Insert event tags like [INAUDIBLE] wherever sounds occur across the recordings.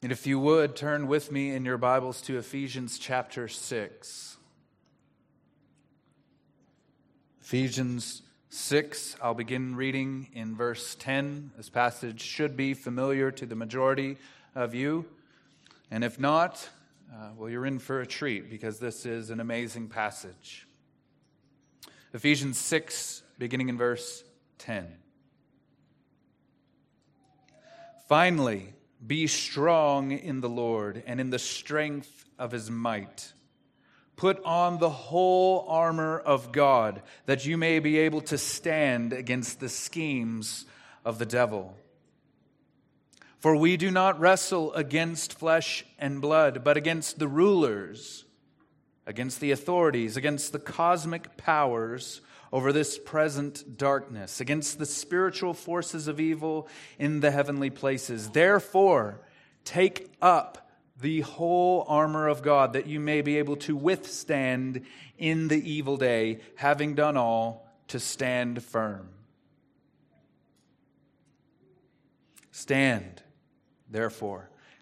And if you would, turn with me in your Bibles to Ephesians chapter 6. Ephesians 6, I'll begin reading in verse 10. This passage should be familiar to the majority of you. And if not, uh, well, you're in for a treat because this is an amazing passage. Ephesians 6, beginning in verse 10. Finally, be strong in the Lord and in the strength of his might. Put on the whole armor of God, that you may be able to stand against the schemes of the devil. For we do not wrestle against flesh and blood, but against the rulers, against the authorities, against the cosmic powers over this present darkness, against the spiritual forces of evil in the heavenly places. Therefore, take up the whole armor of God that you may be able to withstand in the evil day, having done all to stand firm. Stand, therefore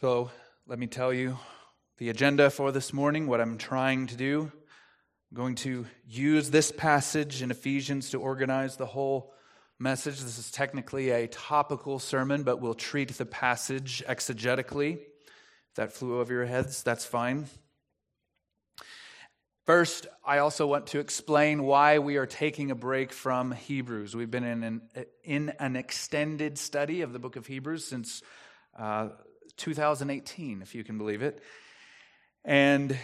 So let me tell you the agenda for this morning, what I'm trying to do. I'm going to use this passage in Ephesians to organize the whole message. This is technically a topical sermon, but we'll treat the passage exegetically. If that flew over your heads, that's fine. First, I also want to explain why we are taking a break from Hebrews. We've been in an, in an extended study of the book of Hebrews since uh, 2018, if you can believe it. And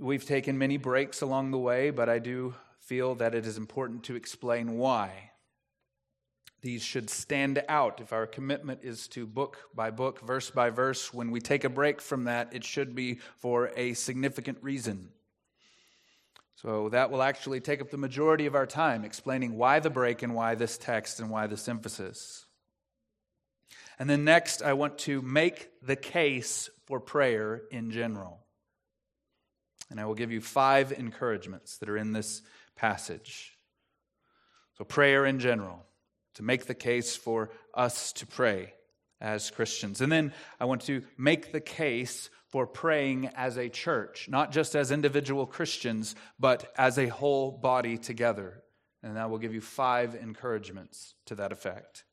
we've taken many breaks along the way, but I do feel that it is important to explain why. These should stand out. If our commitment is to book by book, verse by verse, when we take a break from that, it should be for a significant reason. So that will actually take up the majority of our time explaining why the break and why this text and why this emphasis. And then next, I want to make the case for prayer in general. And I will give you five encouragements that are in this passage. So, prayer in general, to make the case for us to pray as Christians. And then I want to make the case for praying as a church, not just as individual Christians, but as a whole body together. And I will give you five encouragements to that effect.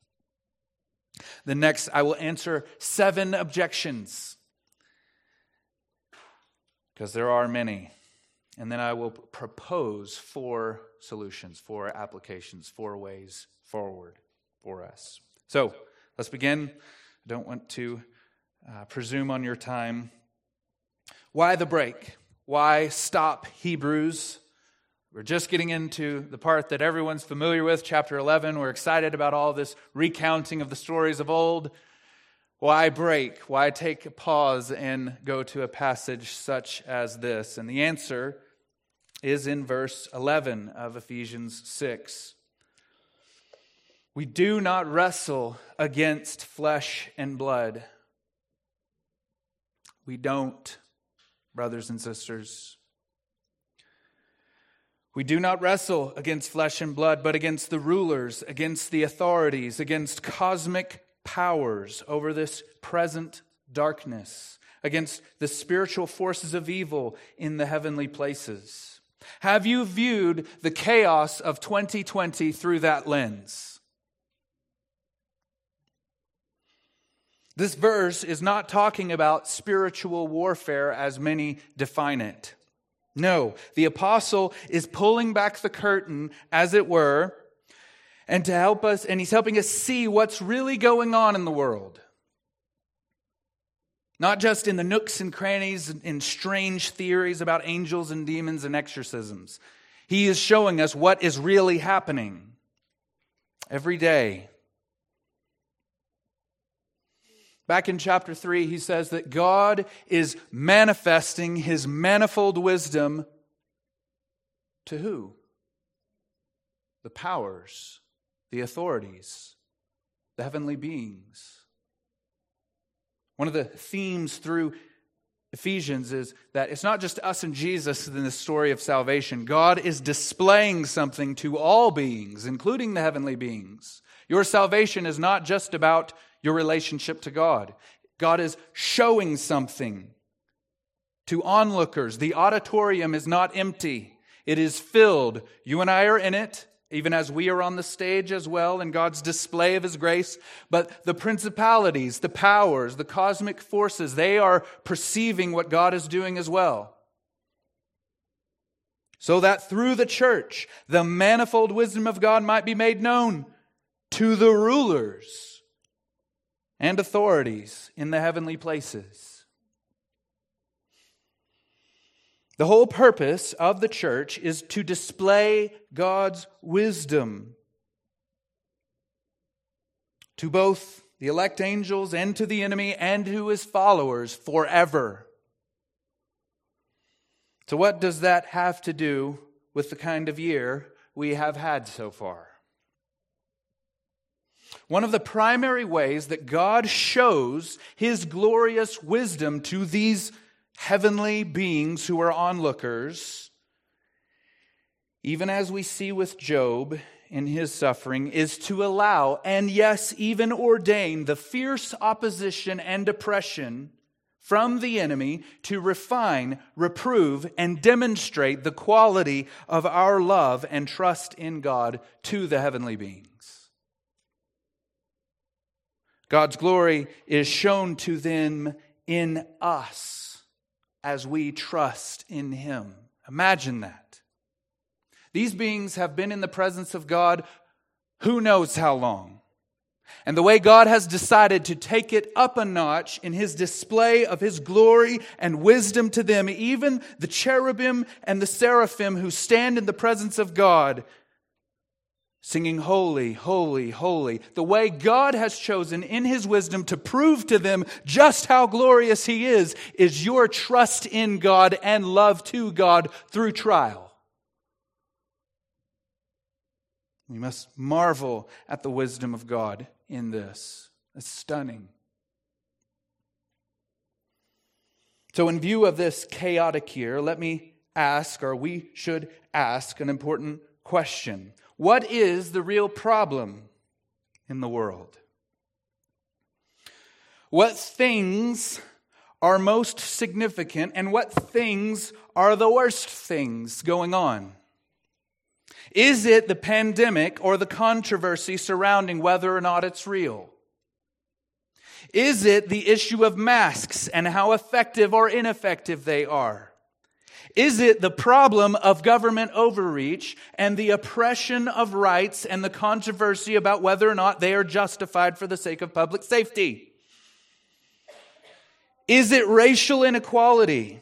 The next, I will answer seven objections because there are many. And then I will propose four solutions, four applications, four ways forward for us. So let's begin. I don't want to uh, presume on your time. Why the break? Why stop Hebrews? We're just getting into the part that everyone's familiar with, chapter 11. We're excited about all this recounting of the stories of old. Why break? Why take a pause and go to a passage such as this? And the answer is in verse 11 of Ephesians 6. We do not wrestle against flesh and blood. We don't, brothers and sisters. We do not wrestle against flesh and blood, but against the rulers, against the authorities, against cosmic powers over this present darkness, against the spiritual forces of evil in the heavenly places. Have you viewed the chaos of 2020 through that lens? This verse is not talking about spiritual warfare as many define it. No, the apostle is pulling back the curtain, as it were, and to help us, and he's helping us see what's really going on in the world. Not just in the nooks and crannies and strange theories about angels and demons and exorcisms. He is showing us what is really happening every day. Back in chapter 3, he says that God is manifesting his manifold wisdom to who? The powers, the authorities, the heavenly beings. One of the themes through Ephesians is that it's not just us and Jesus in the story of salvation. God is displaying something to all beings, including the heavenly beings. Your salvation is not just about your relationship to God. God is showing something to onlookers. The auditorium is not empty, it is filled. You and I are in it, even as we are on the stage as well in God's display of His grace. But the principalities, the powers, the cosmic forces, they are perceiving what God is doing as well. So that through the church, the manifold wisdom of God might be made known to the rulers and authorities in the heavenly places. The whole purpose of the church is to display God's wisdom to both the elect angels and to the enemy and to his followers forever. So, what does that have to do with the kind of year we have had so far? One of the primary ways that God shows his glorious wisdom to these heavenly beings who are onlookers, even as we see with Job in his suffering, is to allow, and yes, even ordain, the fierce opposition and oppression from the enemy to refine, reprove, and demonstrate the quality of our love and trust in God to the heavenly beings. God's glory is shown to them in us as we trust in Him. Imagine that. These beings have been in the presence of God who knows how long. And the way God has decided to take it up a notch in his display of his glory and wisdom to them, even the cherubim and the seraphim who stand in the presence of God singing, Holy, Holy, Holy, the way God has chosen in His wisdom to prove to them just how glorious He is, is your trust in God and love to God through trial. We must marvel at the wisdom of God in this. It's stunning. So, in view of this chaotic year, let me ask, or we should ask, an important question what is the real problem in the world? What things are most significant and what things are the worst things going on? Is it the pandemic or the controversy surrounding whether or not it's real? Is it the issue of masks and how effective or ineffective they are? Is it the problem of government overreach and the oppression of rights and the controversy about whether or not they are justified for the sake of public safety? Is it racial inequality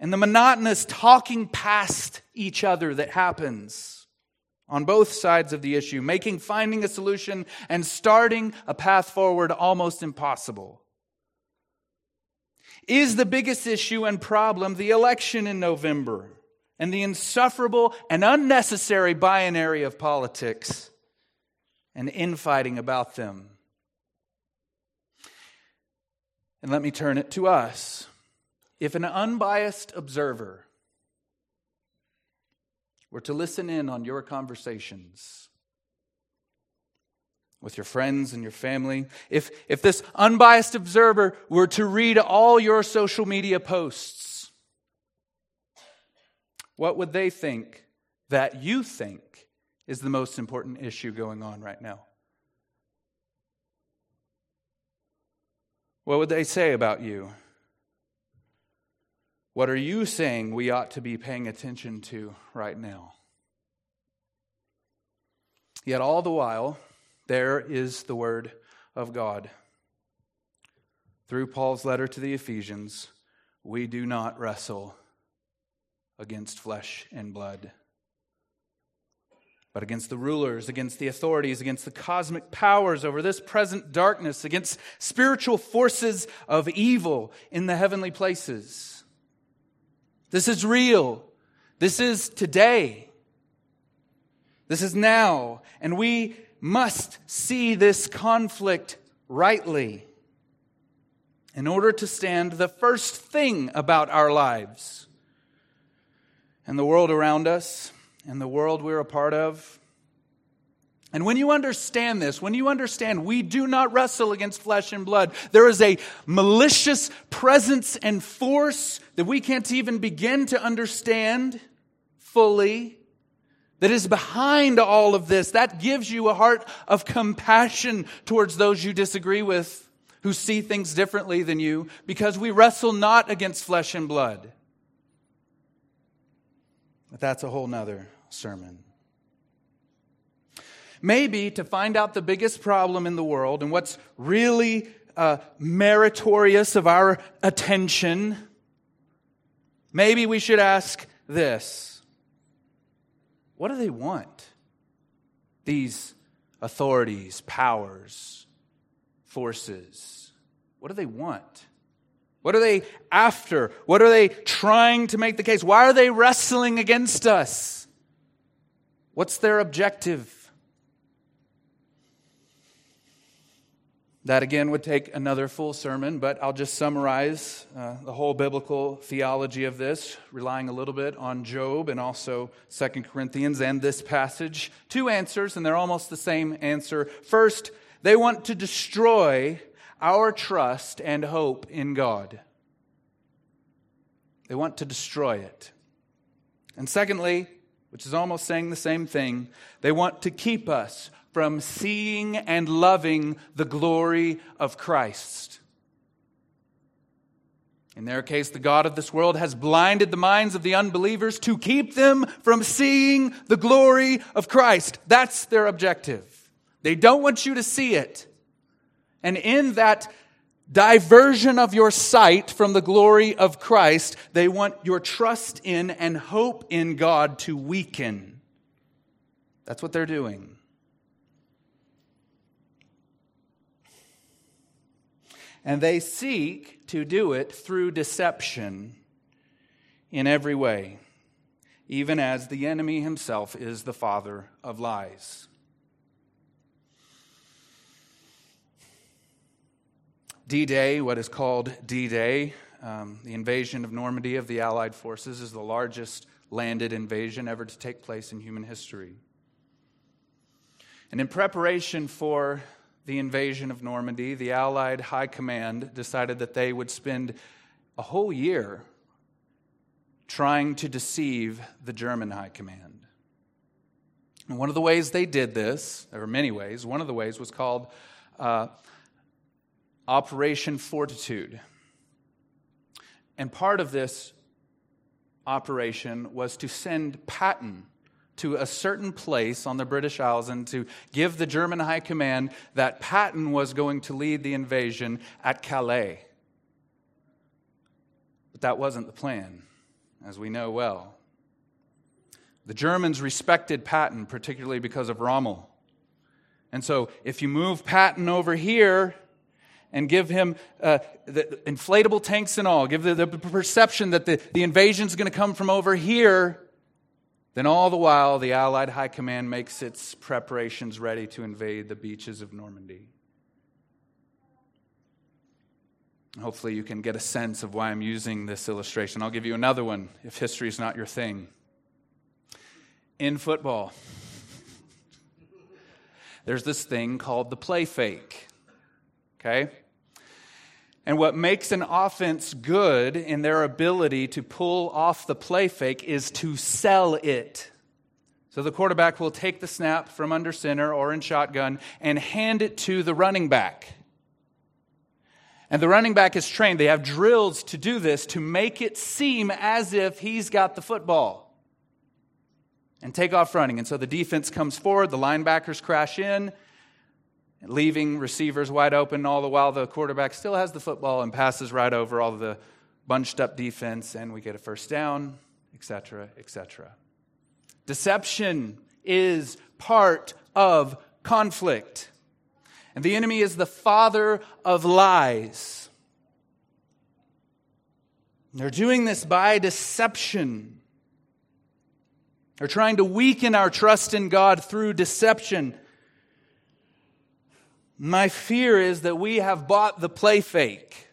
and the monotonous talking past each other that happens on both sides of the issue, making finding a solution and starting a path forward almost impossible? Is the biggest issue and problem the election in November and the insufferable and unnecessary binary of politics and infighting about them. And let me turn it to us. If an unbiased observer were to listen in on your conversations, with your friends and your family, if, if this unbiased observer were to read all your social media posts, what would they think that you think is the most important issue going on right now? what would they say about you? What are you saying we ought to be paying attention to right now? Yet, all the while, there is the Word of God. Through Paul's letter to the Ephesians, we do not wrestle against flesh and blood, but against the rulers, against the authorities, against the cosmic powers over this present darkness, against spiritual forces of evil in the heavenly places. This is real. This is today. This is now. And we must see this conflict rightly in order to stand the first thing about our lives and the world around us and the world we're a part of. And when you understand this, when you understand we do not wrestle against flesh and blood, there is a malicious presence and force that we can't even begin to understand fully that is behind all of this. That gives you a heart of compassion towards those you disagree with, who see things differently than you, because we wrestle not against flesh and blood. But that's a whole nother sermon. Maybe to find out the biggest problem in the world and what's really uh, meritorious of our attention, maybe we should ask this What do they want? These authorities, powers, forces. What do they want? What are they after? What are they trying to make the case? Why are they wrestling against us? What's their objective? That again would take another full sermon, but I'll just summarize uh, the whole biblical theology of this, relying a little bit on Job and also Second Corinthians and this passage. Two answers, and they're almost the same answer. First, they want to destroy our trust and hope in God. They want to destroy it. And secondly, which is almost saying the same thing, they want to keep us from seeing and loving the glory of Christ. In their case, the God of this world has blinded the minds of the unbelievers to keep them from seeing the glory of Christ. That's their objective. They don't want you to see it. And in that diversion of your sight from the glory of Christ, they want your trust in and hope in God to weaken. That's what they're doing. And they seek to do it through deception in every way, even as the enemy himself is the father of lies. D Day, what is called D Day, um, the invasion of Normandy of the Allied forces, is the largest landed invasion ever to take place in human history. And in preparation for the invasion of Normandy, the Allied High Command decided that they would spend a whole year trying to deceive the German High Command. And one of the ways they did this, there were many ways, one of the ways was called uh, Operation Fortitude. And part of this operation was to send Patton to a certain place on the British Isles and to give the German high command that Patton was going to lead the invasion at Calais. But that wasn't the plan, as we know well. The Germans respected Patton, particularly because of Rommel. And so, if you move Patton over here and give him uh, the inflatable tanks and all, give the, the perception that the, the invasion is going to come from over here, then, all the while, the Allied High Command makes its preparations ready to invade the beaches of Normandy. Hopefully, you can get a sense of why I'm using this illustration. I'll give you another one if history is not your thing. In football, [LAUGHS] there's this thing called the play fake. Okay? And what makes an offense good in their ability to pull off the play fake is to sell it. So the quarterback will take the snap from under center or in shotgun and hand it to the running back. And the running back is trained. They have drills to do this to make it seem as if he's got the football and take off running. And so the defense comes forward, the linebackers crash in, leaving receivers wide open, all the while the quarterback still has the football and passes right over all the bunched up defense, and we get a first down, etc., etc. Deception is part of conflict. And the enemy is the father of lies. They're doing this by deception. They're trying to weaken our trust in God through deception. My fear is that we have bought the play fake.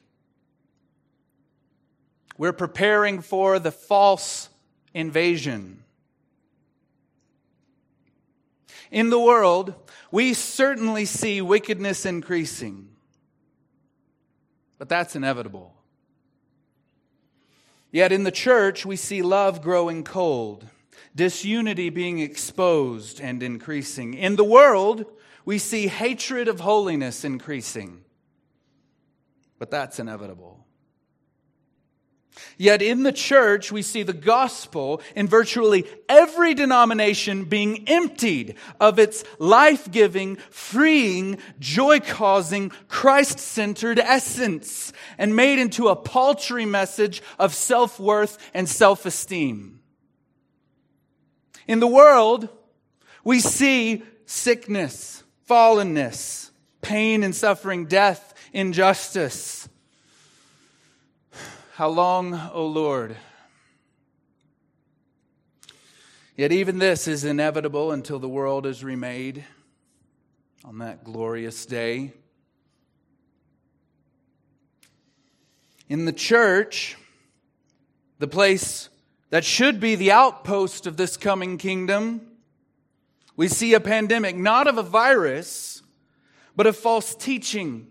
We're preparing for the false invasion. In the world, we certainly see wickedness increasing, but that's inevitable. Yet in the church, we see love growing cold, disunity being exposed and increasing. In the world, we see hatred of holiness increasing, but that's inevitable. Yet in the church, we see the gospel in virtually every denomination being emptied of its life giving, freeing, joy causing, Christ centered essence and made into a paltry message of self worth and self esteem. In the world, we see sickness, fallenness, pain and suffering, death, injustice. How long, O Lord? Yet even this is inevitable until the world is remade on that glorious day. In the church, the place that should be the outpost of this coming kingdom, we see a pandemic, not of a virus, but of false teaching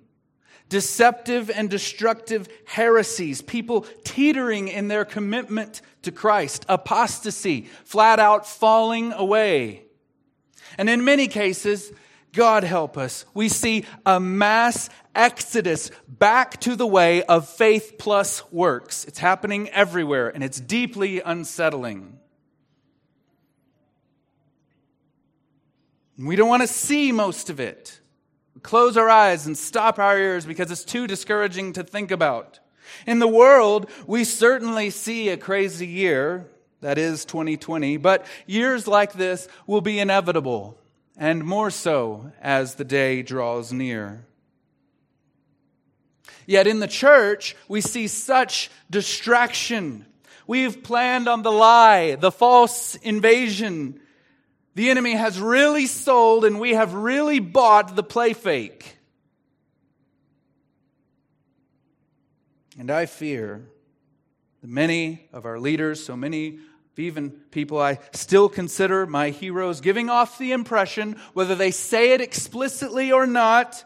deceptive and destructive heresies, people teetering in their commitment to Christ, apostasy, flat out falling away. And in many cases, God help us, we see a mass exodus back to the way of faith plus works. It's happening everywhere, and it's deeply unsettling. We don't want to see most of it close our eyes and stop our ears because it's too discouraging to think about. In the world, we certainly see a crazy year, that is 2020, but years like this will be inevitable, and more so as the day draws near. Yet in the church, we see such distraction. We've planned on the lie, the false invasion, the enemy has really sold and we have really bought the play fake. And I fear that many of our leaders, so many even people I still consider my heroes, giving off the impression, whether they say it explicitly or not,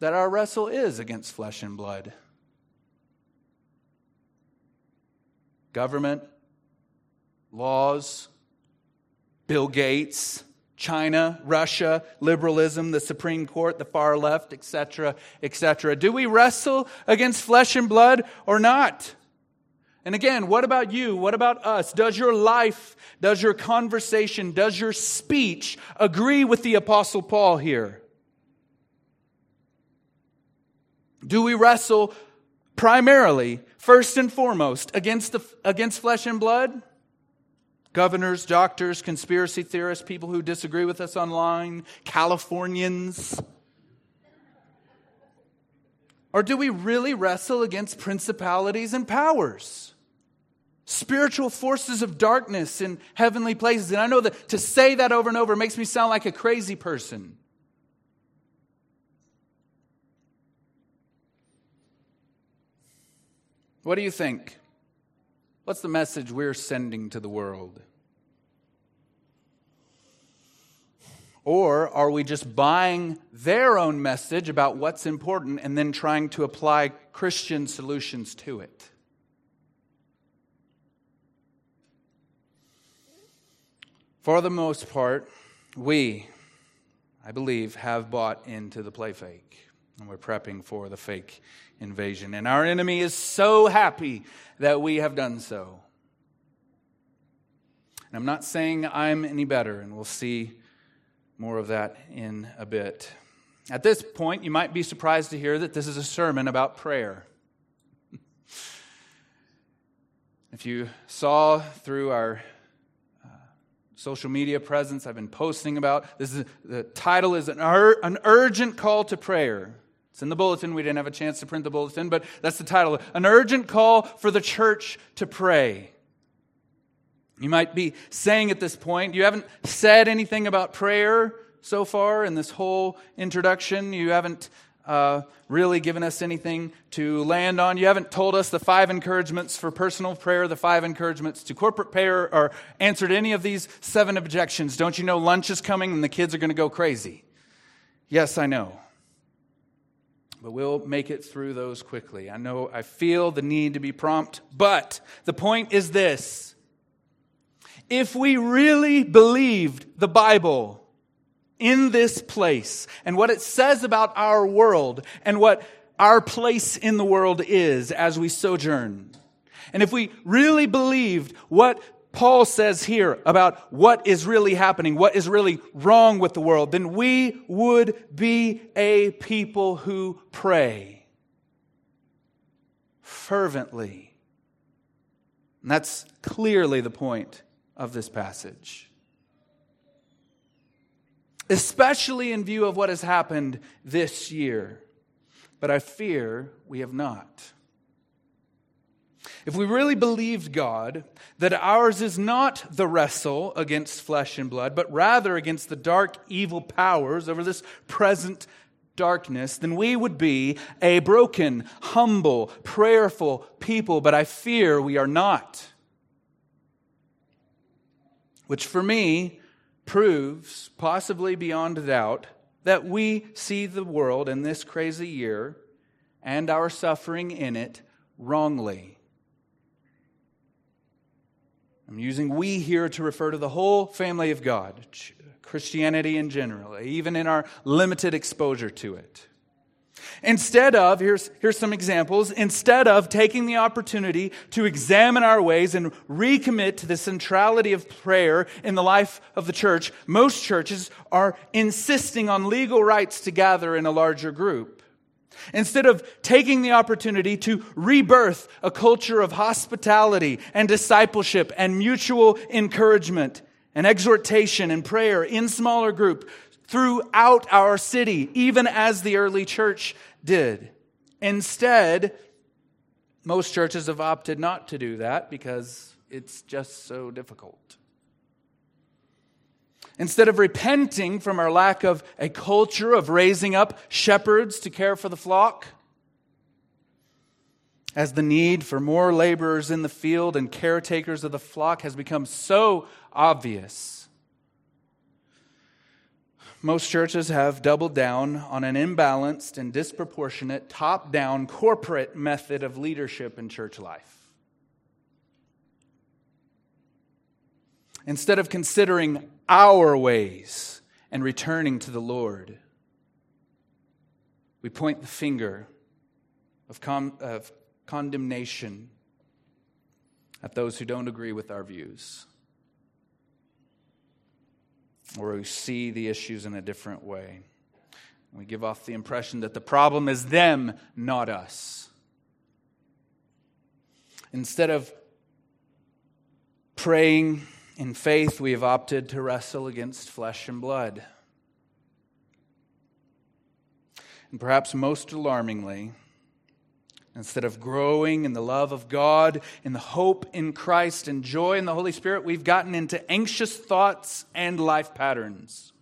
that our wrestle is against flesh and blood. Government, laws, Bill Gates, China, Russia, liberalism, the Supreme Court, the far left, etc., etc. Do we wrestle against flesh and blood or not? And again, what about you? What about us? Does your life, does your conversation, does your speech agree with the Apostle Paul here? Do we wrestle primarily, first and foremost, against, the, against flesh and blood? Governors, doctors, conspiracy theorists, people who disagree with us online, Californians? Or do we really wrestle against principalities and powers? Spiritual forces of darkness in heavenly places. And I know that to say that over and over makes me sound like a crazy person. What do you think? What's the message we're sending to the world? Or are we just buying their own message about what's important and then trying to apply Christian solutions to it? For the most part, we, I believe, have bought into the play fake. And we're prepping for the fake invasion. And our enemy is so happy that we have done so. And I'm not saying I'm any better, and we'll see more of that in a bit. At this point, you might be surprised to hear that this is a sermon about prayer. if you saw through our uh, social media presence I've been posting about, this is, the title is an, ur- an urgent call to prayer. It's in the bulletin. We didn't have a chance to print the bulletin, but that's the title. An urgent call for the church to pray. You might be saying at this point, you haven't said anything about prayer so far in this whole introduction. You haven't uh, really given us anything to land on. You haven't told us the five encouragements for personal prayer, the five encouragements to corporate prayer, or answered any of these seven objections. Don't you know lunch is coming and the kids are going to go crazy? Yes, I know. But we'll make it through those quickly. I know I feel the need to be prompt, but the point is this if we really believed the Bible in this place and what it says about our world and what our place in the world is as we sojourn, and if we really believed what Paul says here about what is really happening, what is really wrong with the world, then we would be a people who pray fervently. And that's clearly the point of this passage. Especially in view of what has happened this year. But I fear we have not. If we really believed God, that ours is not the wrestle against flesh and blood, but rather against the dark, evil powers over this present darkness, then we would be a broken, humble, prayerful people. But I fear we are not which for me proves, possibly beyond doubt, that we see the world in this crazy year and our suffering in it wrongly. I'm using we here to refer to the whole family of God, Christianity in general, even in our limited exposure to it. Instead of, here's, here's some examples, instead of taking the opportunity to examine our ways and recommit to the centrality of prayer in the life of the church, most churches are insisting on legal rights to gather in a larger group. Instead of taking the opportunity to rebirth a culture of hospitality and discipleship and mutual encouragement and exhortation and prayer in smaller group, throughout our city, even as the early church did. Instead, most churches have opted not to do that because it's just so difficult. Instead of repenting from our lack of a culture of raising up shepherds to care for the flock, as the need for more laborers in the field and caretakers of the flock has become so obvious, most churches have doubled down on an imbalanced and disproportionate top down corporate method of leadership in church life. Instead of considering our ways and returning to the Lord, we point the finger of, con- of condemnation at those who don't agree with our views or who see the issues in a different way. We give off the impression that the problem is them, not us. Instead of praying in faith, we have opted to wrestle against flesh and blood. And perhaps most alarmingly, Instead of growing in the love of God, in the hope in Christ, and joy in the Holy Spirit, we've gotten into anxious thoughts and life patterns.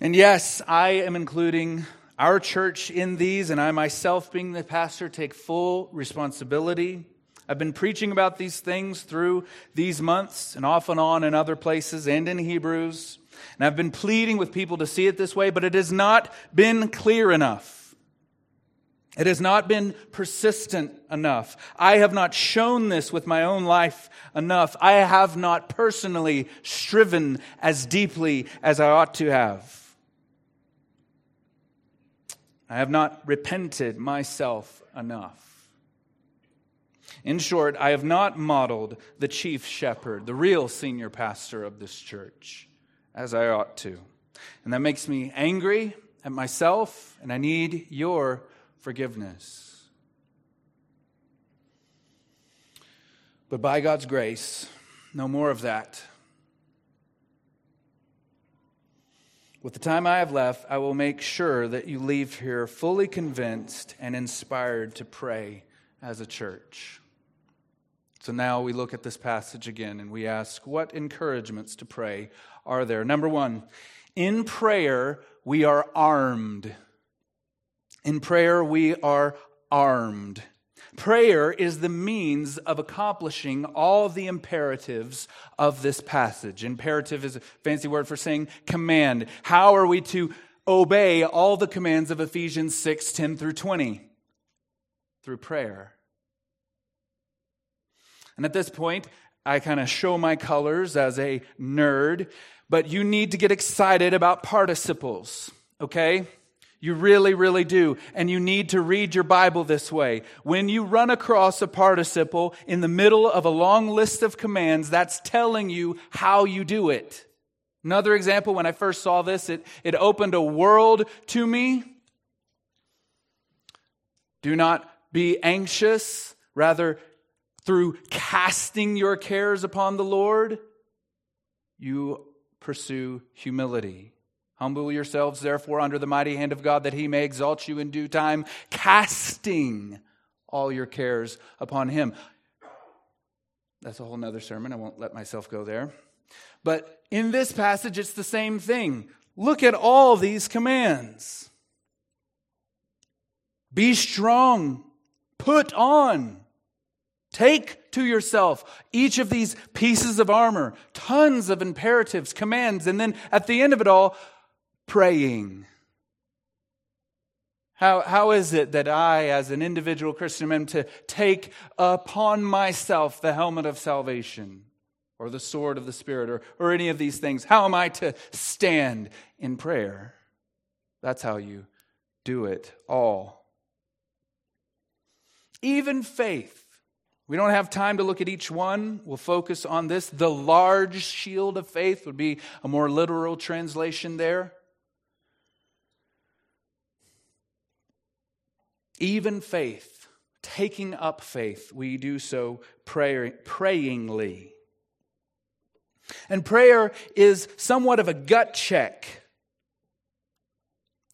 And yes, I am including our church in these, and I myself, being the pastor, take full responsibility. I've been preaching about these things through these months and off and on in other places and in Hebrews. And I've been pleading with people to see it this way, but it has not been clear enough. It has not been persistent enough. I have not shown this with my own life enough. I have not personally striven as deeply as I ought to have. I have not repented myself enough. In short, I have not modeled the chief shepherd, the real senior pastor of this church, as I ought to. And that makes me angry at myself, and I need your forgiveness. But by God's grace, no more of that. With the time I have left, I will make sure that you leave here fully convinced and inspired to pray as a church. So now we look at this passage again and we ask, what encouragements to pray are there? Number one, in prayer, we are armed. In prayer, we are armed. Prayer is the means of accomplishing all the imperatives of this passage. Imperative is a fancy word for saying command. How are we to obey all the commands of Ephesians 6 10 through 20? Through prayer. And at this point, I kind of show my colors as a nerd, but you need to get excited about participles, okay? You really, really do. And you need to read your Bible this way. When you run across a participle in the middle of a long list of commands, that's telling you how you do it. Another example, when I first saw this, it, it opened a world to me. Do not be anxious, rather, through casting your cares upon the Lord, you pursue humility. Humble yourselves, therefore, under the mighty hand of God, that he may exalt you in due time, casting all your cares upon him. That's a whole nother sermon. I won't let myself go there. But in this passage, it's the same thing. Look at all these commands be strong, put on. Take to yourself each of these pieces of armor, tons of imperatives, commands, and then at the end of it all, praying. How, how is it that I, as an individual Christian, am to take upon myself the helmet of salvation or the sword of the Spirit or, or any of these things? How am I to stand in prayer? That's how you do it all. Even faith. We don't have time to look at each one. We'll focus on this. The large shield of faith would be a more literal translation there. Even faith, taking up faith, we do so pray, prayingly. And prayer is somewhat of a gut check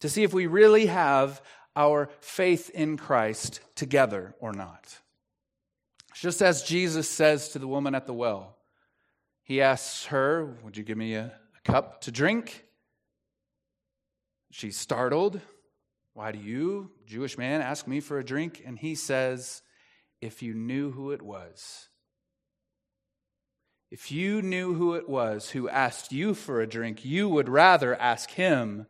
to see if we really have our faith in Christ together or not. Just as Jesus says to the woman at the well, he asks her, Would you give me a, a cup to drink? She's startled. Why do you, Jewish man, ask me for a drink? And he says, If you knew who it was, if you knew who it was who asked you for a drink, you would rather ask him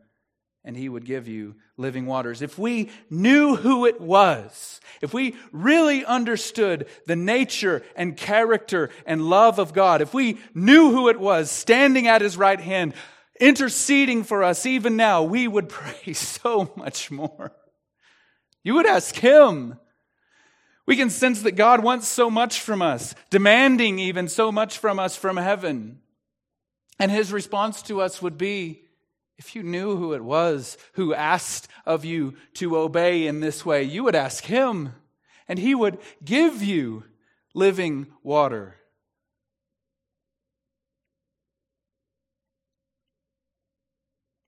and he would give you living waters. If we knew who it was, if we really understood the nature and character and love of God, if we knew who it was standing at his right hand, interceding for us even now, we would [LAUGHS] pray so much more. You would ask Him. We can sense that God wants so much from us, demanding even so much from us from heaven. And His response to us would be if you knew who it was who asked of you to obey in this way, you would ask Him, and He would give you living water.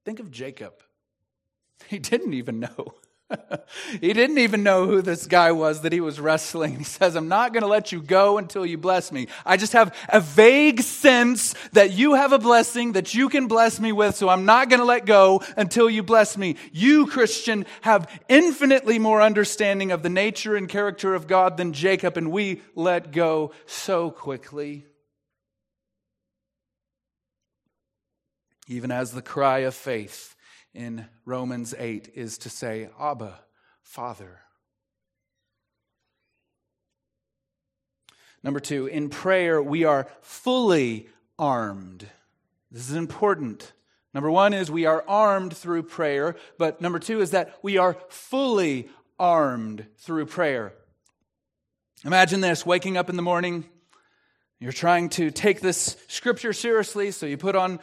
Think of Jacob. [LAUGHS] He didn't even know. [LAUGHS] he didn't even know who this guy was that he was wrestling. [LAUGHS] He says, I'm not going to let you go until you bless me. I just have a vague sense that you have a blessing that you can bless me with, so I'm not going to let go until you bless me. You, Christian, have infinitely more understanding of the nature and character of God than Jacob, and we let go so quickly. even as the cry of faith in Romans 8 is to say, Abba, Father. Number two, in prayer, we are fully armed. This is important. Number one is we are armed through prayer, but number two is that we are fully armed through prayer. Imagine this waking up in the morning, you're trying to take this scripture seriously, so you put on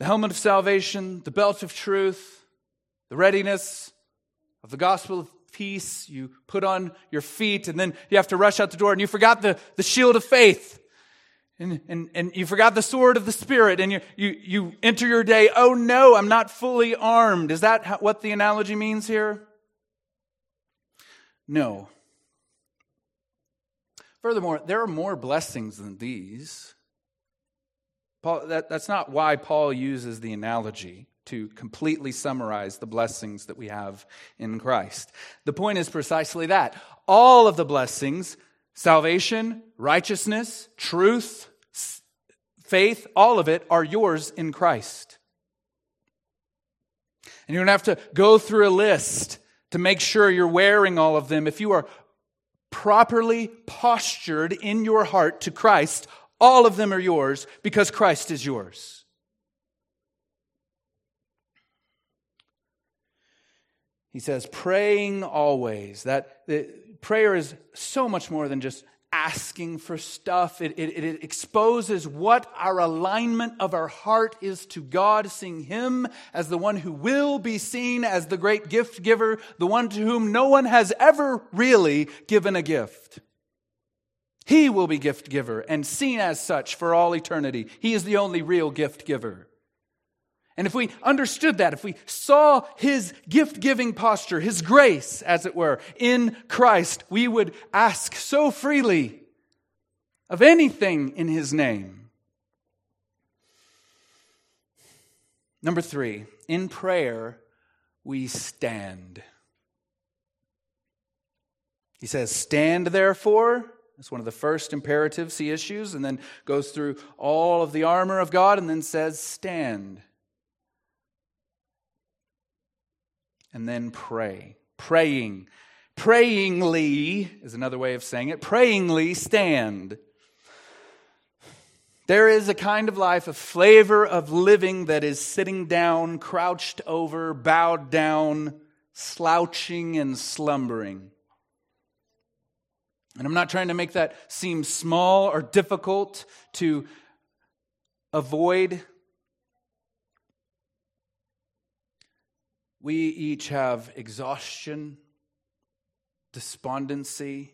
the helmet of salvation, the belt of truth, the readiness of the gospel of peace. You put on your feet, and then you have to rush out the door, and you forgot the, the shield of faith. And, and, and you forgot the sword of the Spirit, and you, you, you enter your day, oh no, I'm not fully armed. Is that what the analogy means here? No. Furthermore, there are more blessings than these. Paul, that, that's not why Paul uses the analogy to completely summarize the blessings that we have in Christ. The point is precisely that. All of the blessings, salvation, righteousness, truth, faith, all of it are yours in Christ. And you don't have to go through a list to make sure you're wearing all of them. If you are properly postured in your heart to Christ, all of them are yours because Christ is yours. He says, praying always. That prayer is so much more than just asking for stuff. It, it, it, exposes what our alignment of our heart is to God, seeing Him as the one who will be seen as the great gift giver, the one to whom no one has ever really given a gift. He will be gift giver and seen as such for all eternity. He is the only real gift giver. And if we understood that, if we saw his gift giving posture, his grace, as it were, in Christ, we would ask so freely of anything in his name. Number three, in prayer, we stand. He says, Stand therefore. That's one of the first imperatives he issues, and then goes through all of the armor of God and then says, Stand. and then pray. Praying. Prayingly is another way of saying it. Prayingly stand. There is a kind of life, a flavor of living that is sitting down, crouched over, bowed down, slouching, and slumbering. And I'm not trying to make that seem small or difficult to avoid. We each have exhaustion, despondency,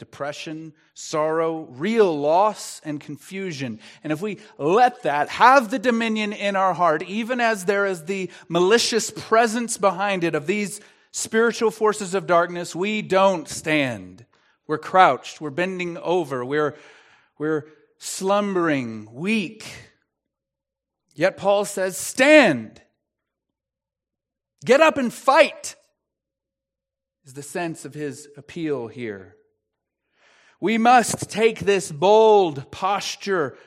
depression, sorrow, real loss, and confusion. And if we let that have the dominion in our heart, even as there is the malicious presence behind it of these spiritual forces of darkness, we don't stand. We're crouched, we're bending over, we're, we're slumbering, weak. Yet Paul says, Stand. Get up and fight, is the sense of his appeal here. We must take this bold posture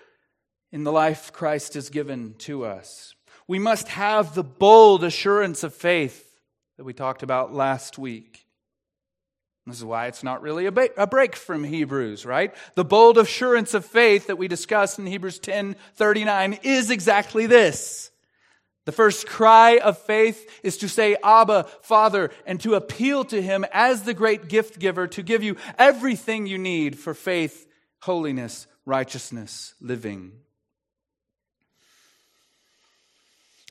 in the life Christ has given to us. We must have the bold assurance of faith that we talked about last week. This is why it's not really a, a break from Hebrews, right? The bold assurance of faith that we discussed in Hebrews 10 39 is exactly this. The first cry of faith is to say, Abba, Father, and to appeal to Him as the great gift giver to give you everything you need for faith, holiness, righteousness, living.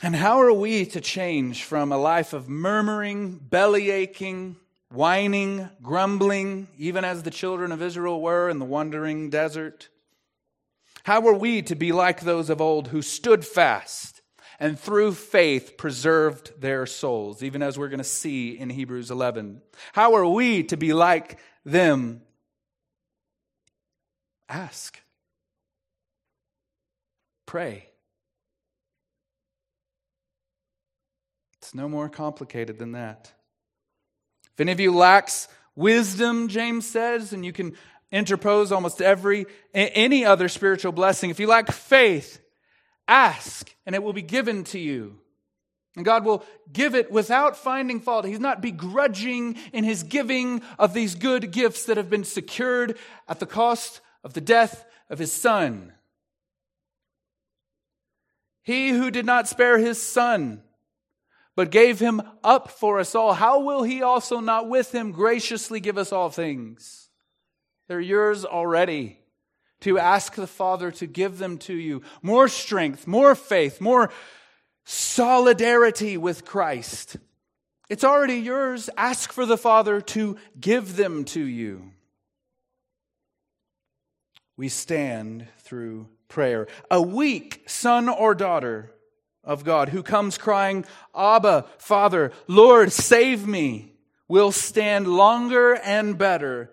And how are we to change from a life of murmuring, belly aching, whining, grumbling, even as the children of Israel were in the wandering desert? How are we to be like those of old who stood fast? and through faith preserved their souls, even as we're going to see in Hebrews 11. How are we to be like them? Ask. Pray. It's no more complicated than that. If any of you lacks wisdom, James says, and you can interpose almost every any other spiritual blessing, if you lack faith, Ask, and it will be given to you. And God will give it without finding fault. He's not begrudging in his giving of these good gifts that have been secured at the cost of the death of his son. He who did not spare his son, but gave him up for us all, how will he also not with him graciously give us all things? They're yours already. To ask the Father to give them to you. More strength, more faith, more solidarity with Christ. It's already yours. Ask for the Father to give them to you. We stand through prayer. A weak son or daughter of God who comes crying, Abba, Father, Lord, save me, will stand longer and better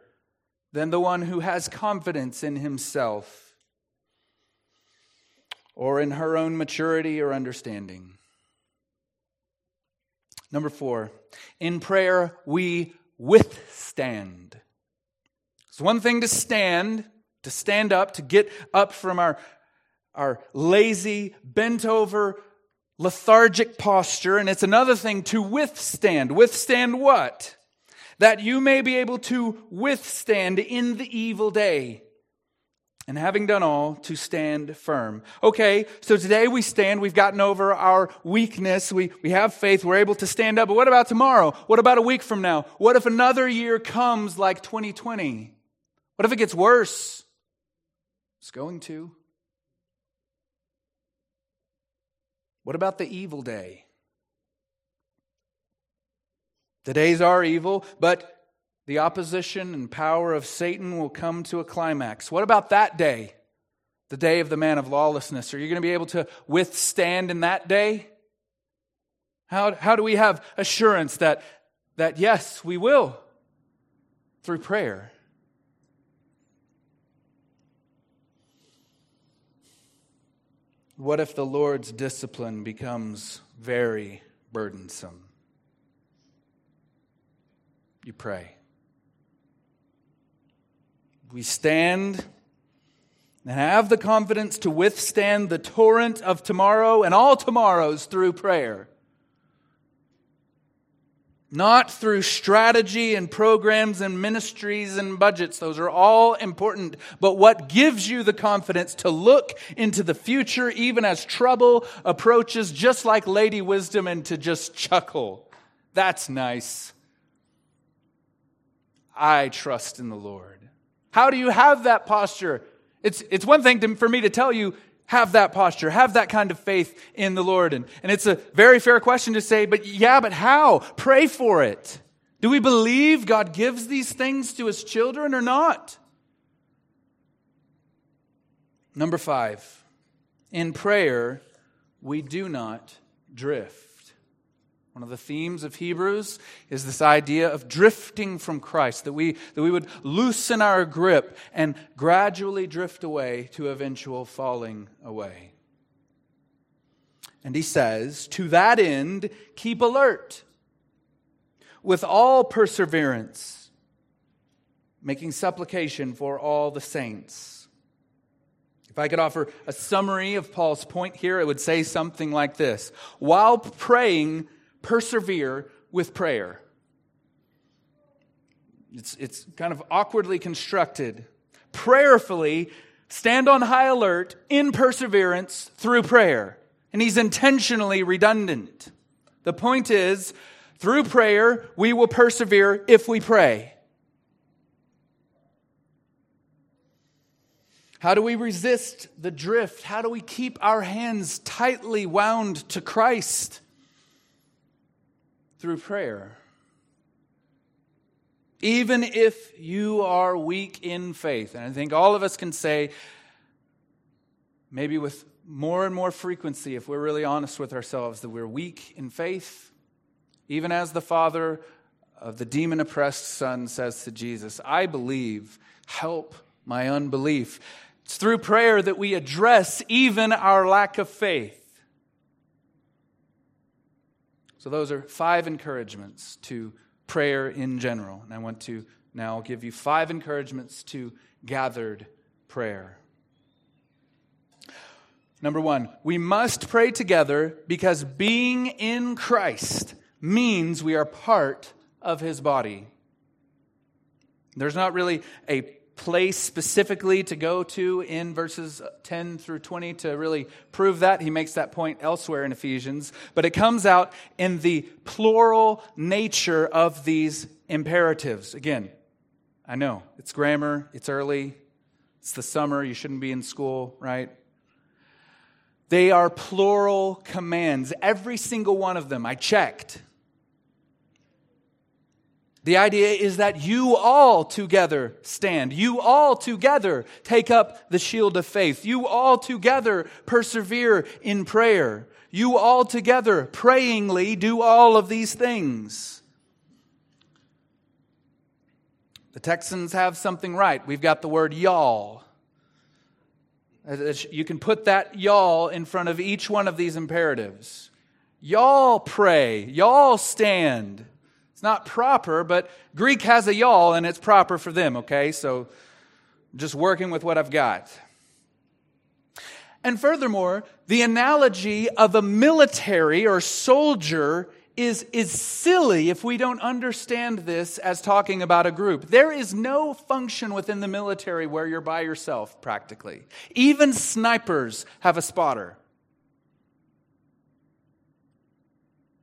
than the one who has confidence in himself or in her own maturity or understanding. Number four, in prayer, we withstand. It's one thing to stand to stand up, to get up from our, our lazy, bent over, lethargic posture. And it's another thing to withstand. Withstand what? That you may be able to withstand in the evil day. And having done all, to stand firm. Okay, so today we stand. We've gotten over our weakness. We, we have faith. We're able to stand up. But what about tomorrow? What about a week from now? What if another year comes like 2020? What if it gets worse? It's going to. What about the evil day? The days are evil, but the opposition and power of Satan will come to a climax. What about that day? The day of the man of lawlessness. Are you going to be able to withstand in that day? How, how do we have assurance that, that yes, we will? Through prayer. What if the Lord's discipline becomes very burdensome? You pray. We stand and have the confidence to withstand the torrent of tomorrow and all tomorrows through prayer not through strategy and programs and ministries and budgets. Those are all important. But what gives you the confidence to look into the future, even as trouble approaches, just like Lady Wisdom, and to just chuckle? That's nice. I trust in the Lord. How do you have that posture? It's, it's one thing to, for me to tell you, have that posture, have that kind of faith in the Lord. And, and it's a very fair question to say, but yeah, but how? Pray for it. Do we believe God gives these things to his children or not? Number five, in prayer, we do not drift. One of the themes of Hebrews is this idea of drifting from Christ, that we, that we would loosen our grip and gradually drift away to eventual falling away. And he says, To that end, keep alert with all perseverance, making supplication for all the saints. If I could offer a summary of Paul's point here, it would say something like this While praying, persevere with prayer. It's, it's kind of awkwardly constructed. Prayerfully stand on high alert in perseverance through prayer. And he's intentionally redundant. The point is, through prayer, we will persevere if we pray. How do we resist the drift? How do we keep our hands tightly wound to Christ? Through prayer. Even if you are weak in faith, and I think all of us can say, maybe with more and more frequency, if we're really honest with ourselves, that we're weak in faith, even as the father of the demon oppressed son says to Jesus, I believe, help my unbelief. It's through prayer that we address even our lack of faith. So, those are five encouragements to prayer in general. And I want to now give you five encouragements to gathered prayer. Number one, we must pray together because being in Christ means we are part of his body. There's not really a place specifically to go to in verses 10 through 20 to really prove that. He makes that point elsewhere in Ephesians. But it comes out in the plural nature of these imperatives. Again, I know it's grammar, it's early, it's the summer, you shouldn't be in school, right? They are plural commands, every single one of them. I checked. The idea is that you all together stand. You all together take up the shield of faith. You all together persevere in prayer. You all together prayingly do all of these things. The Texans have something right. We've got the word y'all. You can put that y'all in front of each one of these imperatives. Y'all pray. Y'all stand. It's not proper, but Greek has a y'all and it's proper for them, okay? So just working with what I've got. And furthermore, the analogy of a military or soldier is, is silly if we don't understand this as talking about a group. There is no function within the military where you're by yourself, practically. Even snipers have a spotter.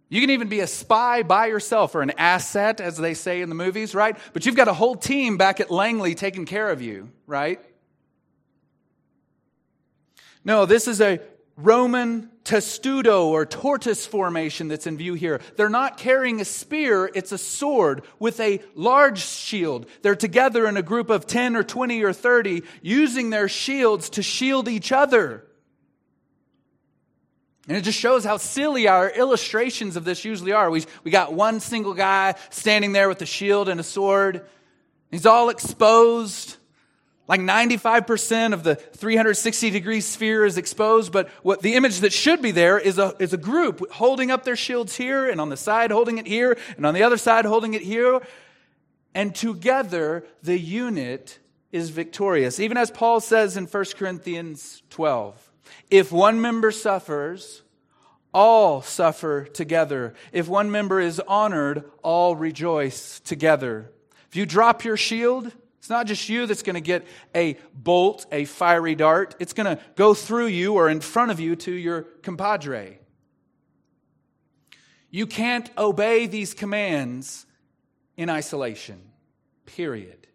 You can even be a spy by yourself or an asset, as they say in the movies, right? But you've got a whole team back at Langley taking care of you, right? No, this is a Roman testudo or tortoise formation that's in view here. They're not carrying a spear, it's a sword with a large shield. They're together in a group of 10 or 20 or 30 using their shields to shield each other. And it just shows how silly our illustrations of this usually are. We, we got one single guy standing there with a shield and a sword. He's all exposed. Like 95% of the 360 degree sphere is exposed, but what the image that should be there is a, is a group holding up their shields here, and on the side holding it here, and on the other side holding it here. And together, the unit is victorious. Even as Paul says in 1 Corinthians 12. If one member suffers, all suffer together. If one member is honored, all rejoice together. If you drop your shield, it's not just you that's going to get a bolt, a fiery dart. It's going to go through you or in front of you to your compadre. You can't obey these commands in isolation, period.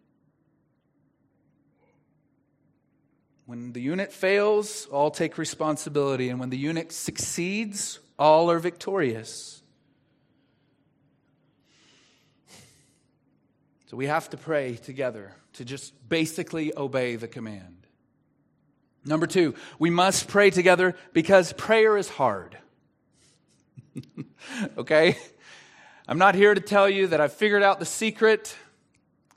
When the unit fails, all take responsibility. And when the unit succeeds, all are victorious. So we have to pray together to just basically obey the command. Number two, we must pray together because prayer is hard. [LAUGHS] okay? I'm not here to tell you that I've figured out the secret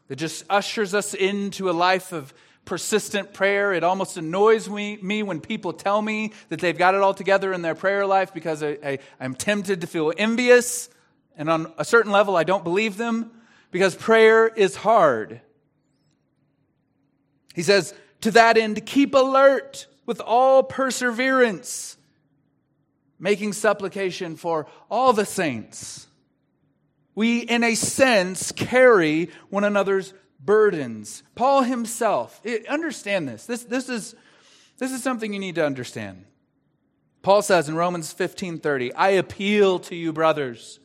that just ushers us into a life of persistent prayer. It almost annoys me, me when people tell me that they've got it all together in their prayer life because I, I, I'm tempted to feel envious. And on a certain level, I don't believe them because prayer is hard. He says, to that end, keep alert with all perseverance, making supplication for all the saints. We, in a sense, carry one another's burdens. Paul himself, understand this. This, this, is, this is something you need to understand. Paul says in Romans 15:30, I appeal to you, brothers,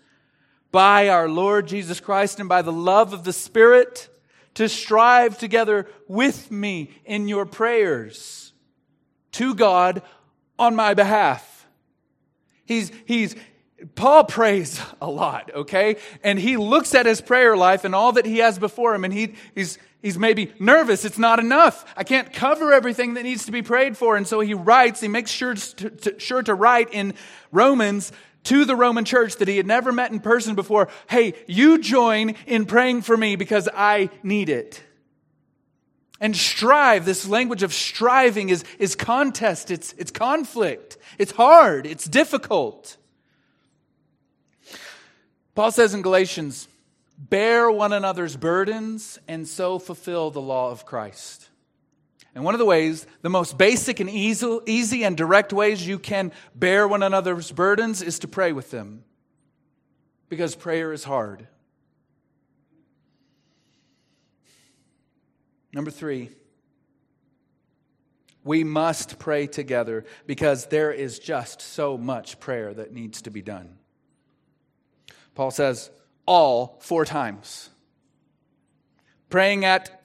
by our Lord Jesus Christ and by the love of the Spirit, to strive together with me in your prayers to God on my behalf. He's, he's, Paul prays a lot, okay? And he looks at his prayer life and all that he has before him, and he, he's, he's maybe nervous. It's not enough. I can't cover everything that needs to be prayed for. And so he writes, he makes sure to, to, sure to write in Romans to the Roman church that he had never met in person before hey, you join in praying for me because I need it. And strive, this language of striving is, is contest, it's, it's conflict, it's hard, it's difficult. Paul says in Galatians, bear one another's burdens and so fulfill the law of Christ. And one of the ways, the most basic and easy, easy and direct ways you can bear one another's burdens is to pray with them. Because prayer is hard. Number three, we must pray together because there is just so much prayer that needs to be done. Paul says, all four times. Praying at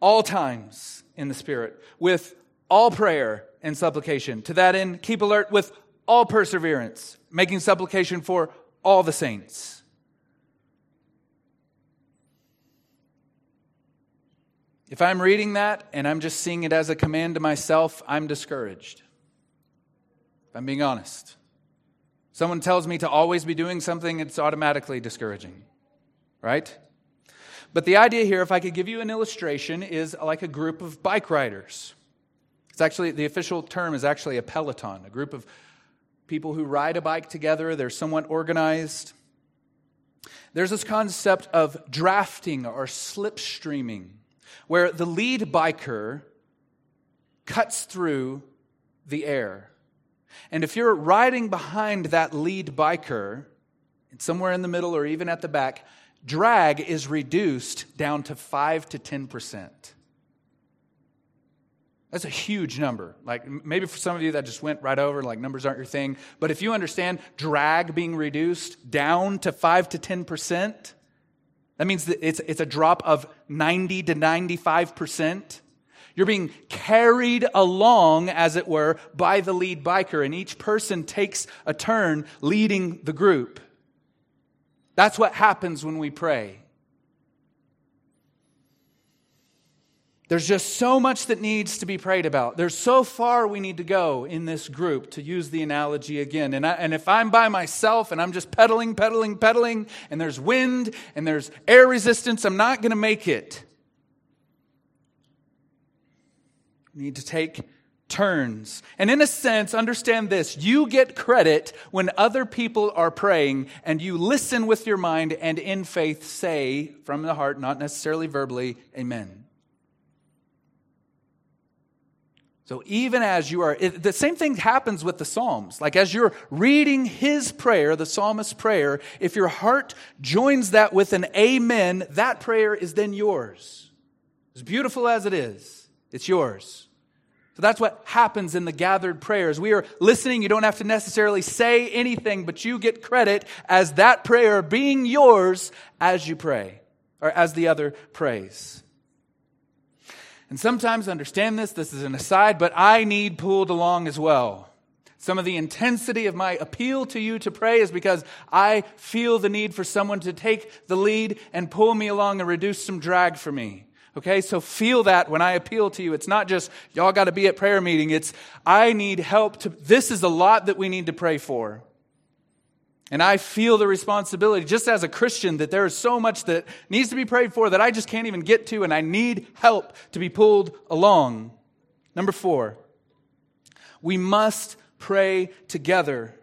all times in the Spirit, with all prayer and supplication. To that end, keep alert with all perseverance, making supplication for all the saints. If I'm reading that and I'm just seeing it as a command to myself, I'm discouraged. If I'm being honest. Someone tells me to always be doing something, it's automatically discouraging, right? But the idea here, if I could give you an illustration, is like a group of bike riders. It's actually, the official term is actually a peloton, a group of people who ride a bike together. They're somewhat organized. There's this concept of drafting or slipstreaming where the lead biker cuts through the air. And if you're riding behind that lead biker, somewhere in the middle or even at the back, drag is reduced down to 5 to 10%. That's a huge number. Like maybe for some of you that just went right over, like numbers aren't your thing. But if you understand drag being reduced down to 5 to 10%, that means that it's, it's a drop of 90 to 95%. You're being carried along, as it were, by the lead biker, and each person takes a turn leading the group. That's what happens when we pray. There's just so much that needs to be prayed about. There's so far we need to go in this group, to use the analogy again. And, I, and if I'm by myself and I'm just pedaling, pedaling, pedaling, and there's wind and there's air resistance, I'm not going to make it. We need to take turns. And in a sense, understand this you get credit when other people are praying and you listen with your mind and in faith say from the heart, not necessarily verbally, Amen. So even as you are, it, the same thing happens with the Psalms. Like as you're reading his prayer, the psalmist's prayer, if your heart joins that with an amen, that prayer is then yours. As beautiful as it is, it's yours. So that's what happens in the gathered prayers. We are listening. You don't have to necessarily say anything, but you get credit as that prayer being yours as you pray, or as the other prays. And sometimes understand this, this is an aside, but I need pulled along as well. Some of the intensity of my appeal to you to pray is because I feel the need for someone to take the lead and pull me along and reduce some drag for me. Okay, so feel that when I appeal to you. It's not just, y'all got to be at prayer meeting. It's, I need help to, this is a lot that we need to pray for. And I feel the responsibility, just as a Christian, that there is so much that needs to be prayed for that I just can't even get to, and I need help to be pulled along. Number four, we must pray together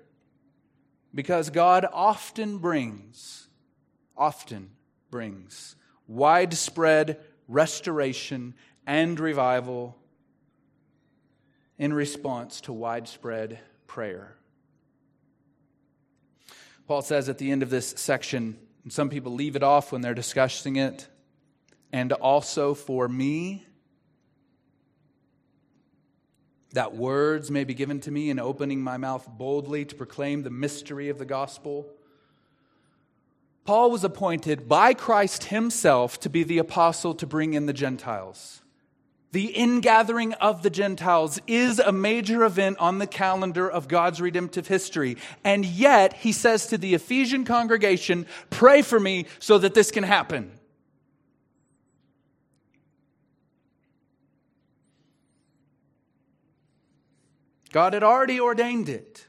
because God often brings, often brings widespread restoration and revival in response to widespread prayer. Paul says at the end of this section, and some people leave it off when they're discussing it, and also for me, that words may be given to me in opening my mouth boldly to proclaim the mystery of the gospel. Paul was appointed by Christ himself to be the apostle to bring in the Gentiles. The ingathering of the Gentiles is a major event on the calendar of God's redemptive history. And yet, he says to the Ephesian congregation, Pray for me so that this can happen. God had already ordained it.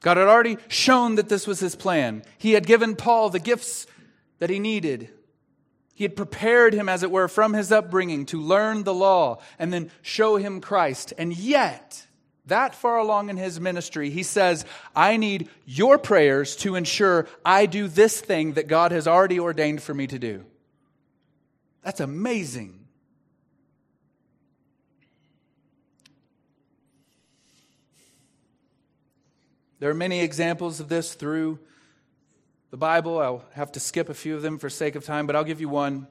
God had already shown that this was his plan. He had given Paul the gifts that he needed he had prepared him, as it were, from his upbringing to learn the law and then show him Christ. And yet, that far along in his ministry, he says, I need your prayers to ensure I do this thing that God has already ordained for me to do. That's amazing. There are many examples of this through the Bible. I'll have to skip a few of them for sake of time, but I'll give you one.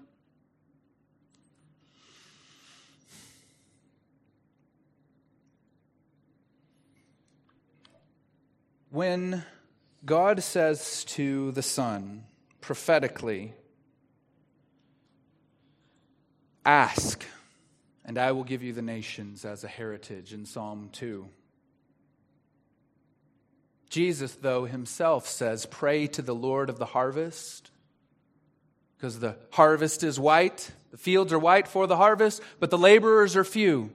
When God says to the Son prophetically, Ask, and I will give you the nations as a heritage in Psalm 2. Jesus, though, himself says, Pray to the Lord of the harvest, because the harvest is white, the fields are white for the harvest, but the laborers are few.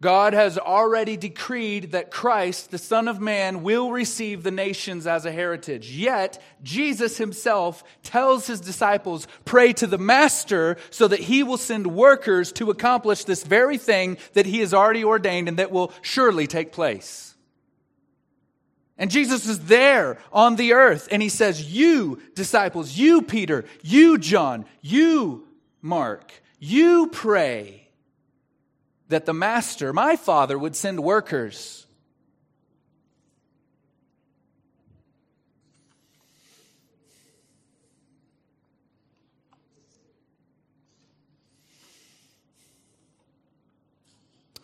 God has already decreed that Christ, the Son of Man, will receive the nations as a heritage. Yet, Jesus himself tells his disciples, pray to the Master so that he will send workers to accomplish this very thing that he has already ordained and that will surely take place. And Jesus is there on the earth and he says, you disciples, you Peter, you John, you Mark, you pray that the master, my father, would send workers.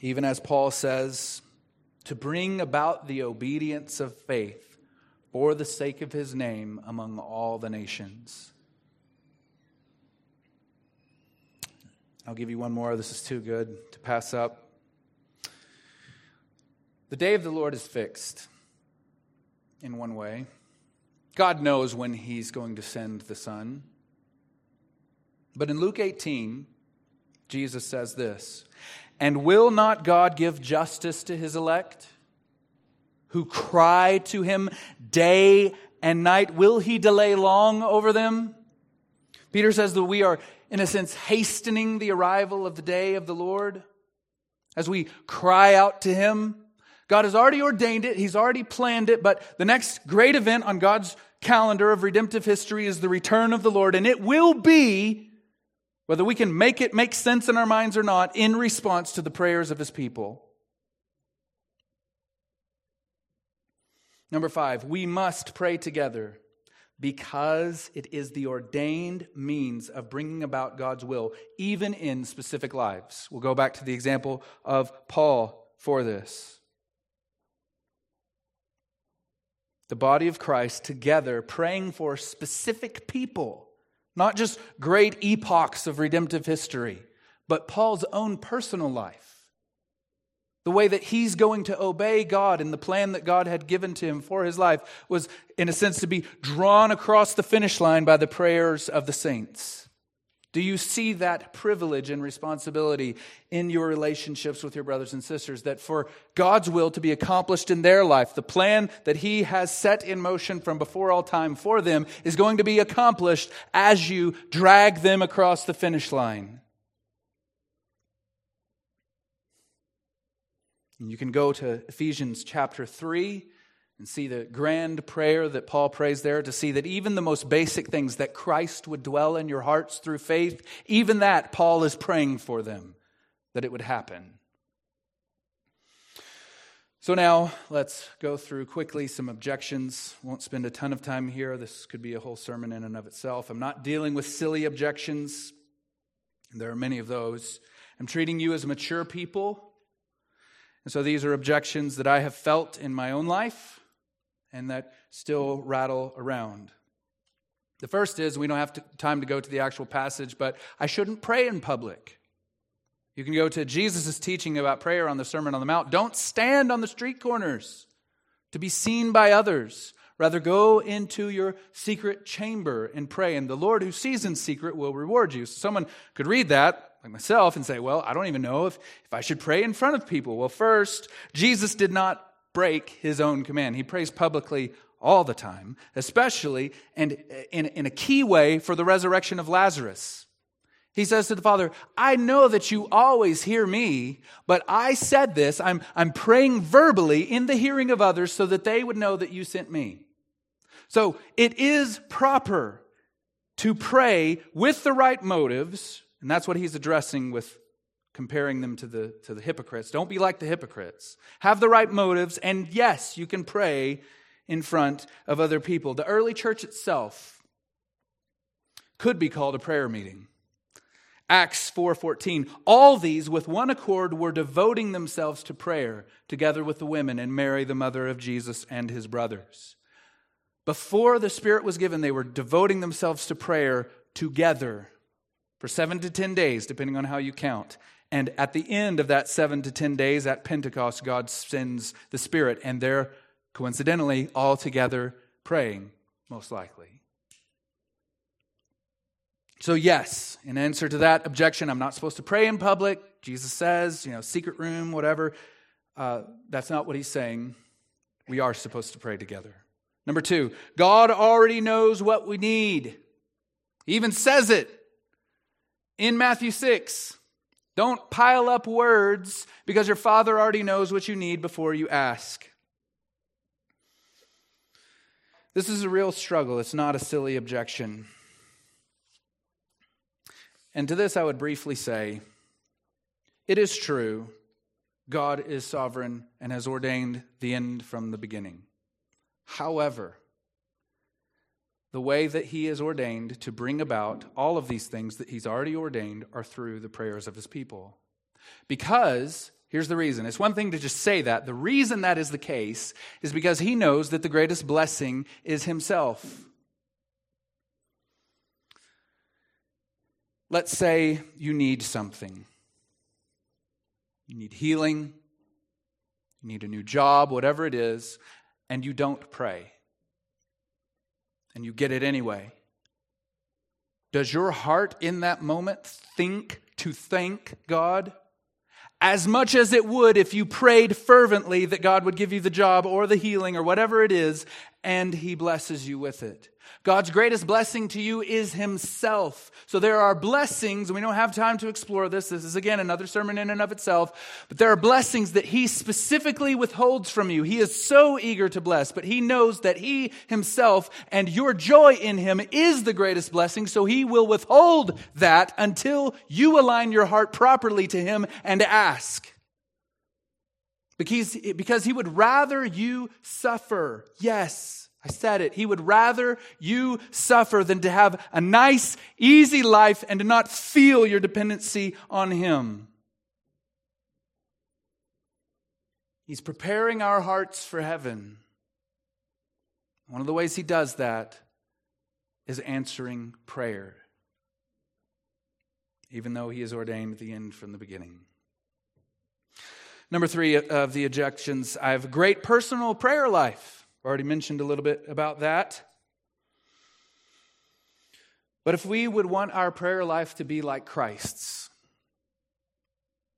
Even as Paul says, to bring about the obedience of faith for the sake of his name among all the nations. I'll give you one more. This is too good to pass up. The day of the Lord is fixed in one way. God knows when He's going to send the Son. But in Luke 18, Jesus says this And will not God give justice to His elect who cry to Him day and night? Will He delay long over them? Peter says that we are in a sense, hastening the arrival of the day of the Lord as we cry out to Him. God has already ordained it, He's already planned it, but the next great event on God's calendar of redemptive history is the return of the Lord, and it will be, whether we can make it make sense in our minds or not, in response to the prayers of His people. Number five, we must pray together because it is the ordained means of bringing about God's will, even in specific lives. We'll go back to the example of Paul for this. The body of Christ together praying for specific people, not just great epochs of redemptive history, but Paul's own personal life the way that he's going to obey God and the plan that God had given to him for his life was, in a sense, to be drawn across the finish line by the prayers of the saints. Do you see that privilege and responsibility in your relationships with your brothers and sisters? That for God's will to be accomplished in their life, the plan that He has set in motion from before all time for them is going to be accomplished as you drag them across the finish line. You can go to Ephesians chapter 3 and see the grand prayer that Paul prays there to see that even the most basic things, that Christ would dwell in your hearts through faith, even that Paul is praying for them, that it would happen. So now let's go through quickly some objections. Won't spend a ton of time here. This could be a whole sermon in and of itself. I'm not dealing with silly objections. There are many of those. I'm treating you as mature people and so these are objections that I have felt in my own life and that still rattle around. The first is we don't have to, time to go to the actual passage, but I shouldn't pray in public. You can go to Jesus' teaching about prayer on the Sermon on the Mount. Don't stand on the street corners to be seen by others. Rather, go into your secret chamber and pray, and the Lord who sees in secret will reward you. So someone could read that like myself and say, well, I don't even know if, if I should pray in front of people. Well, first, Jesus did not break his own command. He prays publicly all the time, especially and in, in a key way for the resurrection of Lazarus. He says to the Father, I know that you always hear me, but I said this. I'm, I'm praying verbally in the hearing of others so that they would know that you sent me. So it is proper to pray with the right motives and that's what he's addressing with comparing them to the, to the hypocrites. Don't be like the hypocrites. Have the right motives, and yes, you can pray in front of other people. The early church itself could be called a prayer meeting. Acts 4:14 All these with one accord were devoting themselves to prayer together with the women and Mary the mother of Jesus and his brothers. Before the spirit was given they were devoting themselves to prayer together for 7 to 10 days depending on how you count. And at the end of that 7 to 10 days at Pentecost God sends the spirit and they're coincidentally all together praying most likely. So, yes, in answer to that objection, I'm not supposed to pray in public. Jesus says, you know, secret room, whatever. Uh, that's not what he's saying. We are supposed to pray together. Number two, God already knows what we need. He even says it in Matthew 6. Don't pile up words because your Father already knows what you need before you ask. This is a real struggle. It's not a silly objection. And to this, I would briefly say it is true, God is sovereign and has ordained the end from the beginning. However, the way that he is ordained to bring about all of these things that he's already ordained are through the prayers of his people. Because, here's the reason it's one thing to just say that. The reason that is the case is because he knows that the greatest blessing is himself. Let's say you need something. You need healing, you need a new job, whatever it is, and you don't pray. And you get it anyway. Does your heart in that moment think to thank God? As much as it would if you prayed fervently that God would give you the job or the healing or whatever it is, and He blesses you with it. God's greatest blessing to you is Himself. So there are blessings, and we don't have time to explore this. This is again another sermon in and of itself. But there are blessings that He specifically withholds from you. He is so eager to bless, but He knows that He Himself and your joy in Him is the greatest blessing. So He will withhold that until you align your heart properly to Him and ask. Because, because He would rather you suffer. Yes. I said it. He would rather you suffer than to have a nice, easy life and to not feel your dependency on Him. He's preparing our hearts for heaven. One of the ways He does that is answering prayer, even though He has ordained the end from the beginning. Number three of the objections I have a great personal prayer life. Already mentioned a little bit about that. But if we would want our prayer life to be like Christ's,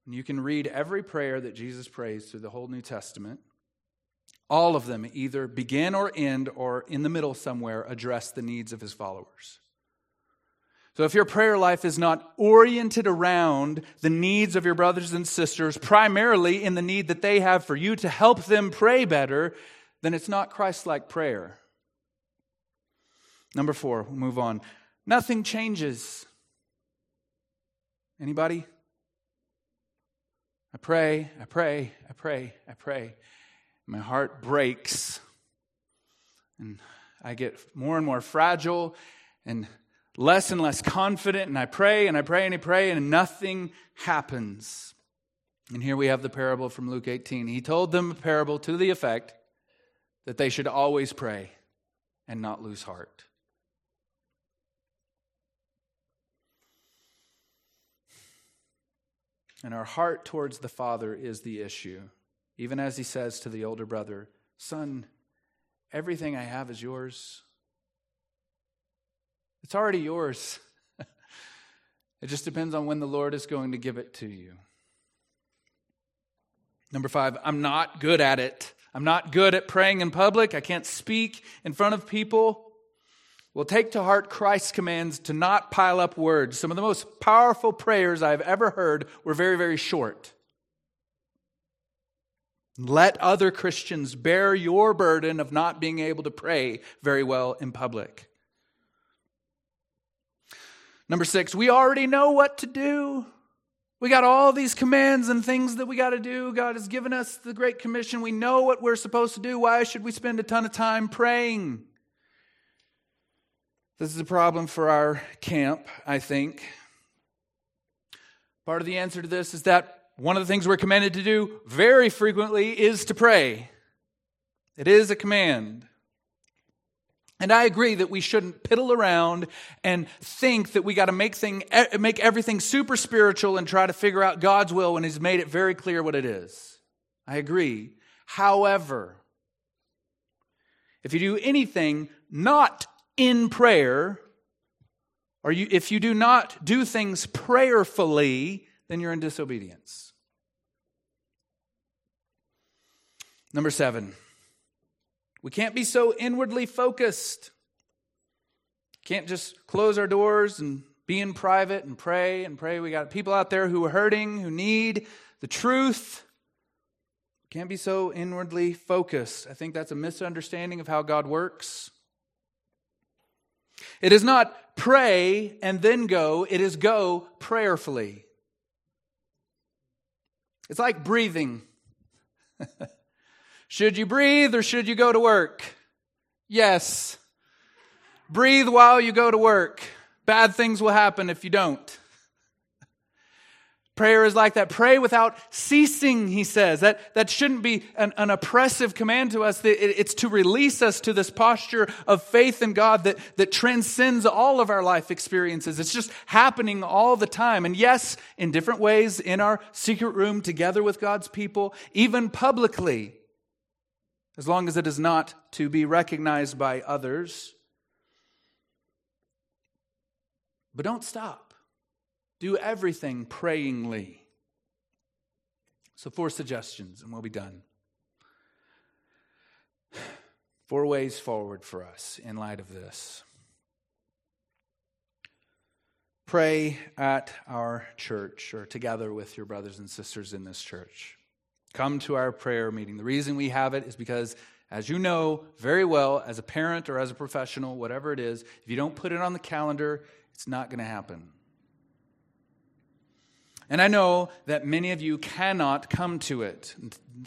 and you can read every prayer that Jesus prays through the whole New Testament, all of them either begin or end or in the middle somewhere address the needs of his followers. So if your prayer life is not oriented around the needs of your brothers and sisters, primarily in the need that they have for you to help them pray better, then it's not Christ like prayer. Number four, we'll move on. Nothing changes. Anybody? I pray, I pray, I pray, I pray. My heart breaks. And I get more and more fragile and less and less confident. And I pray and I pray and I pray, and nothing happens. And here we have the parable from Luke 18. He told them a parable to the effect that they should always pray and not lose heart. And our heart towards the Father is the issue. Even as he says to the older brother, Son, everything I have is yours. It's already yours. [LAUGHS] it just depends on when the Lord is going to give it to you. Number five, I'm not good at it. I'm not good at praying in public. I can't speak in front of people. Well, take to heart Christ's commands to not pile up words. Some of the most powerful prayers I've ever heard were very, very short. Let other Christians bear your burden of not being able to pray very well in public. Number six, we already know what to do. We got all these commands and things that we got to do. God has given us the Great Commission. We know what we're supposed to do. Why should we spend a ton of time praying? This is a problem for our camp, I think. Part of the answer to this is that one of the things we're commanded to do very frequently is to pray. It is a command. And I agree that we shouldn't piddle around and think that we got to make thing make everything super spiritual and try to figure out God's will when he's made it very clear what it is. I agree. However, if you do anything not in prayer, or you, if you do not do things prayerfully, then you're in disobedience. Number seven, we can't be so inwardly focused. Can't just close our doors and be in private and pray and pray. We got people out there who are hurting, who need the truth. Can't be so inwardly focused. I think that's a misunderstanding of how God works. It is not pray and then go, it is go prayerfully. It's like breathing. [LAUGHS] Should you breathe or should you go to work? Yes. Breathe while you go to work. Bad things will happen if you don't. Prayer is like that. Pray without ceasing, he says. That, that shouldn't be an, an oppressive command to us. It's to release us to this posture of faith in God that, that transcends all of our life experiences. It's just happening all the time. And yes, in different ways, in our secret room, together with God's people, even publicly as long as it is not to be recognized by others. But don't stop. Do everything prayingly. So, four suggestions, and we'll be done. [SIGHS] Four ways forward for us in light of this. Pray at our church or together with your brothers and sisters in this church. Come to our prayer meeting. The reason we have it is because, as you know very well, as a parent or as a professional, whatever it is, if you don't put it on the calendar, it's not going to happen. And I know that many of you cannot come to it.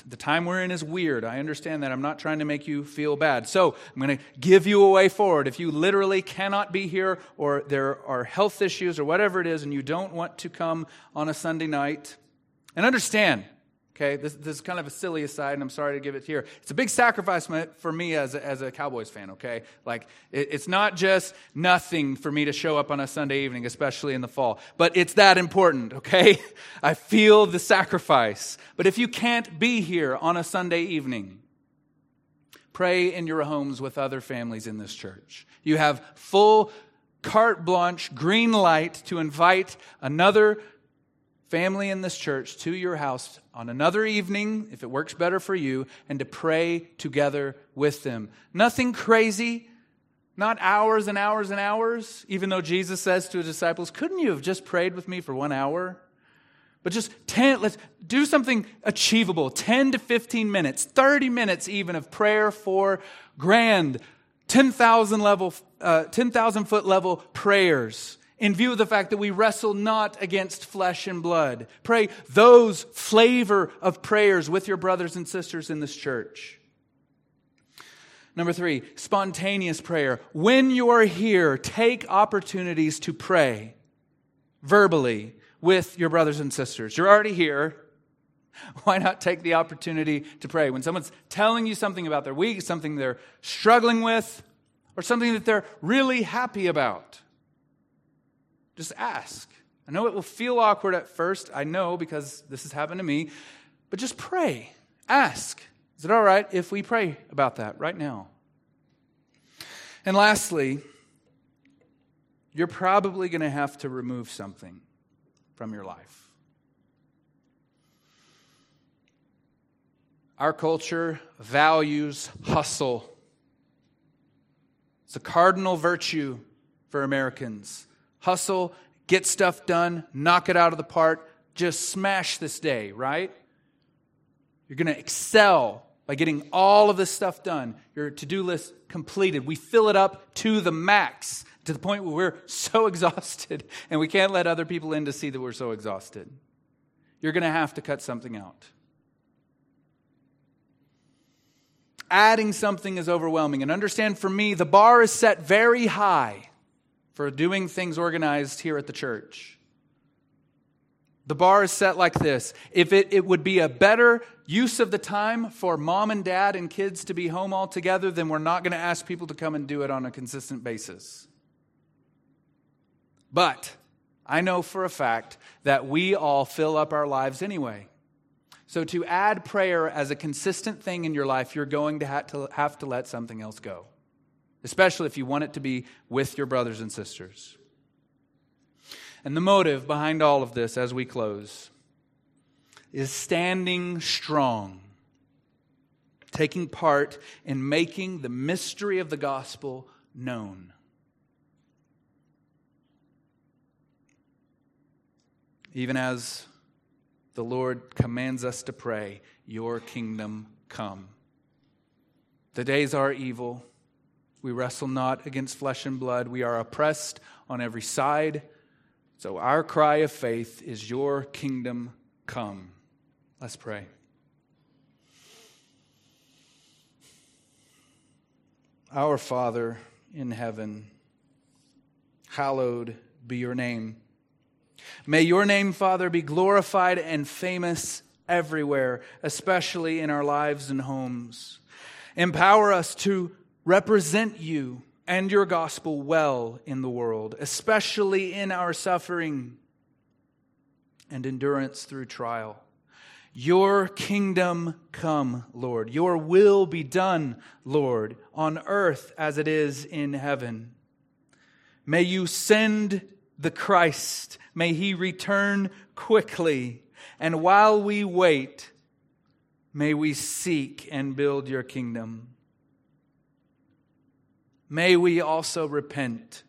The time we're in is weird. I understand that. I'm not trying to make you feel bad. So I'm going to give you a way forward. If you literally cannot be here, or there are health issues, or whatever it is, and you don't want to come on a Sunday night, and understand, Okay, this, this is kind of a silly aside, and I'm sorry to give it here. It's a big sacrifice for me as a, as a Cowboys fan, okay? Like, it, it's not just nothing for me to show up on a Sunday evening, especially in the fall, but it's that important, okay? [LAUGHS] I feel the sacrifice. But if you can't be here on a Sunday evening, pray in your homes with other families in this church. You have full carte blanche, green light to invite another family in this church to your house on another evening, if it works better for you, and to pray together with them. Nothing crazy, not hours and hours and hours, even though Jesus says to his disciples, Couldn't you have just prayed with me for one hour? But just 10, let's do something achievable 10 to 15 minutes, 30 minutes even of prayer for grand, 10,000 level, uh, 10,000 foot level prayers in view of the fact that we wrestle not against flesh and blood. Pray those flavor of prayers with your brothers and sisters in this church. Number three, spontaneous prayer. When you are here, take opportunities to pray verbally with your brothers and sisters. You're already here. [LAUGHS] Why not take the opportunity to pray? When someone's telling you something about their week, something they're struggling with, or something that they're really happy about, just ask. I know it will feel awkward at first. I know because this has happened to me. But just pray. Ask. Is it all right if we pray about that right now? And lastly, you're probably going to have to remove something from your life. Our culture values hustle. It's a cardinal virtue for Americans hustle, get stuff done, knock it out of the park, just smash this day, right? You're going to excel by getting all of this stuff done. Your to do list completed. We fill it up to the max, to the point where we're [LAUGHS] so exhausted, and we can't let other people in to see that we're so exhausted. You're going to have to cut something out. Adding something is overwhelming. And understand for me, the bar is set very high for doing things organized here at the church. The bar is set like this. If it, it would be a better use of the time for mom and dad and kids to be home all together, then we're not going to ask people to come and do it on a consistent basis. But I know for a fact that we all fill up our lives anyway. So, to add prayer as a consistent thing in your life, you're going to have to, have to let something else go, especially if you want it to be with your brothers and sisters. And the motive behind all of this as we close is standing strong, taking part in making the mystery of the gospel known. Even as the Lord commands us to pray, Your kingdom come. The days are evil. We wrestle not against flesh and blood. We are oppressed on every side. So, our cry of faith is, Your kingdom come. Let's pray. Our Father in heaven, hallowed be your name. May your name, Father, be glorified and famous everywhere, especially in our lives and homes. Empower us to represent you and your gospel well in the world, especially in our suffering and endurance through trial. Your kingdom come, Lord. Your will be done, Lord, on earth as it is in heaven. May you send the Christ. May he return quickly. And while we wait, may we seek and build your kingdom. May we also repent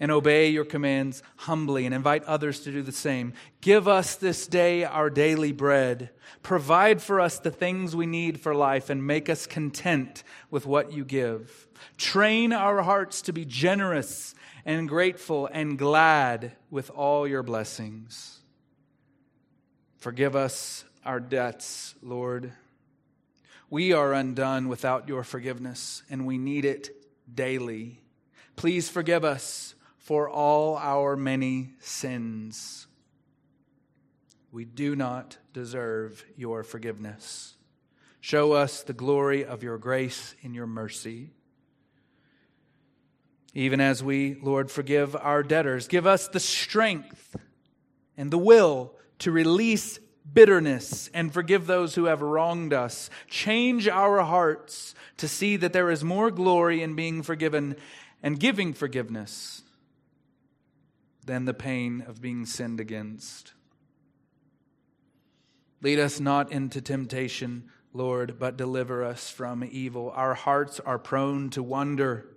and obey your commands humbly and invite others to do the same. Give us this day our daily bread. Provide for us the things we need for life and make us content with what you give. Train our hearts to be generous and grateful and glad with all your blessings. Forgive us our debts, Lord. We are undone without your forgiveness, and we need it daily. Please forgive us for all our many sins. We do not deserve your forgiveness. Show us the glory of your grace and your mercy. Even as we, Lord, forgive our debtors, give us the strength and the will to release bitterness and forgive those who have wronged us. Change our hearts to see that there is more glory in being forgiven and giving forgiveness than the pain of being sinned against. Lead us not into temptation, Lord, but deliver us from evil. Our hearts are prone to wonder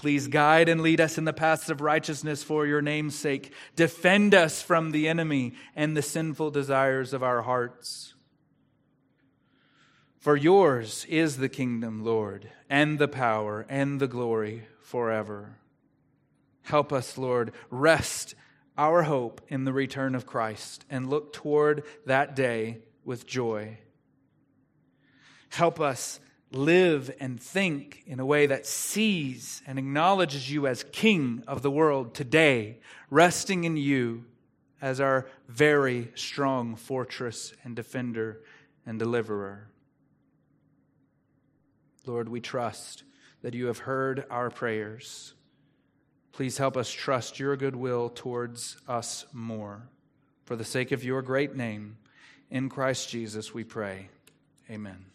Please guide and lead us in the paths of righteousness for your name's sake. Defend us from the enemy and the sinful desires of our hearts. For yours is the kingdom, Lord, and the power and the glory forever. Help us, Lord, rest our hope in the return of Christ and look toward that day with joy. Help us live and think in a way that sees and acknowledges you as King of the world today, resting in you as our very strong fortress and defender and deliverer. Lord, we trust that you have heard our prayers. Please help us trust your goodwill towards us more. For the sake of your great name, in Christ Jesus we pray. Amen.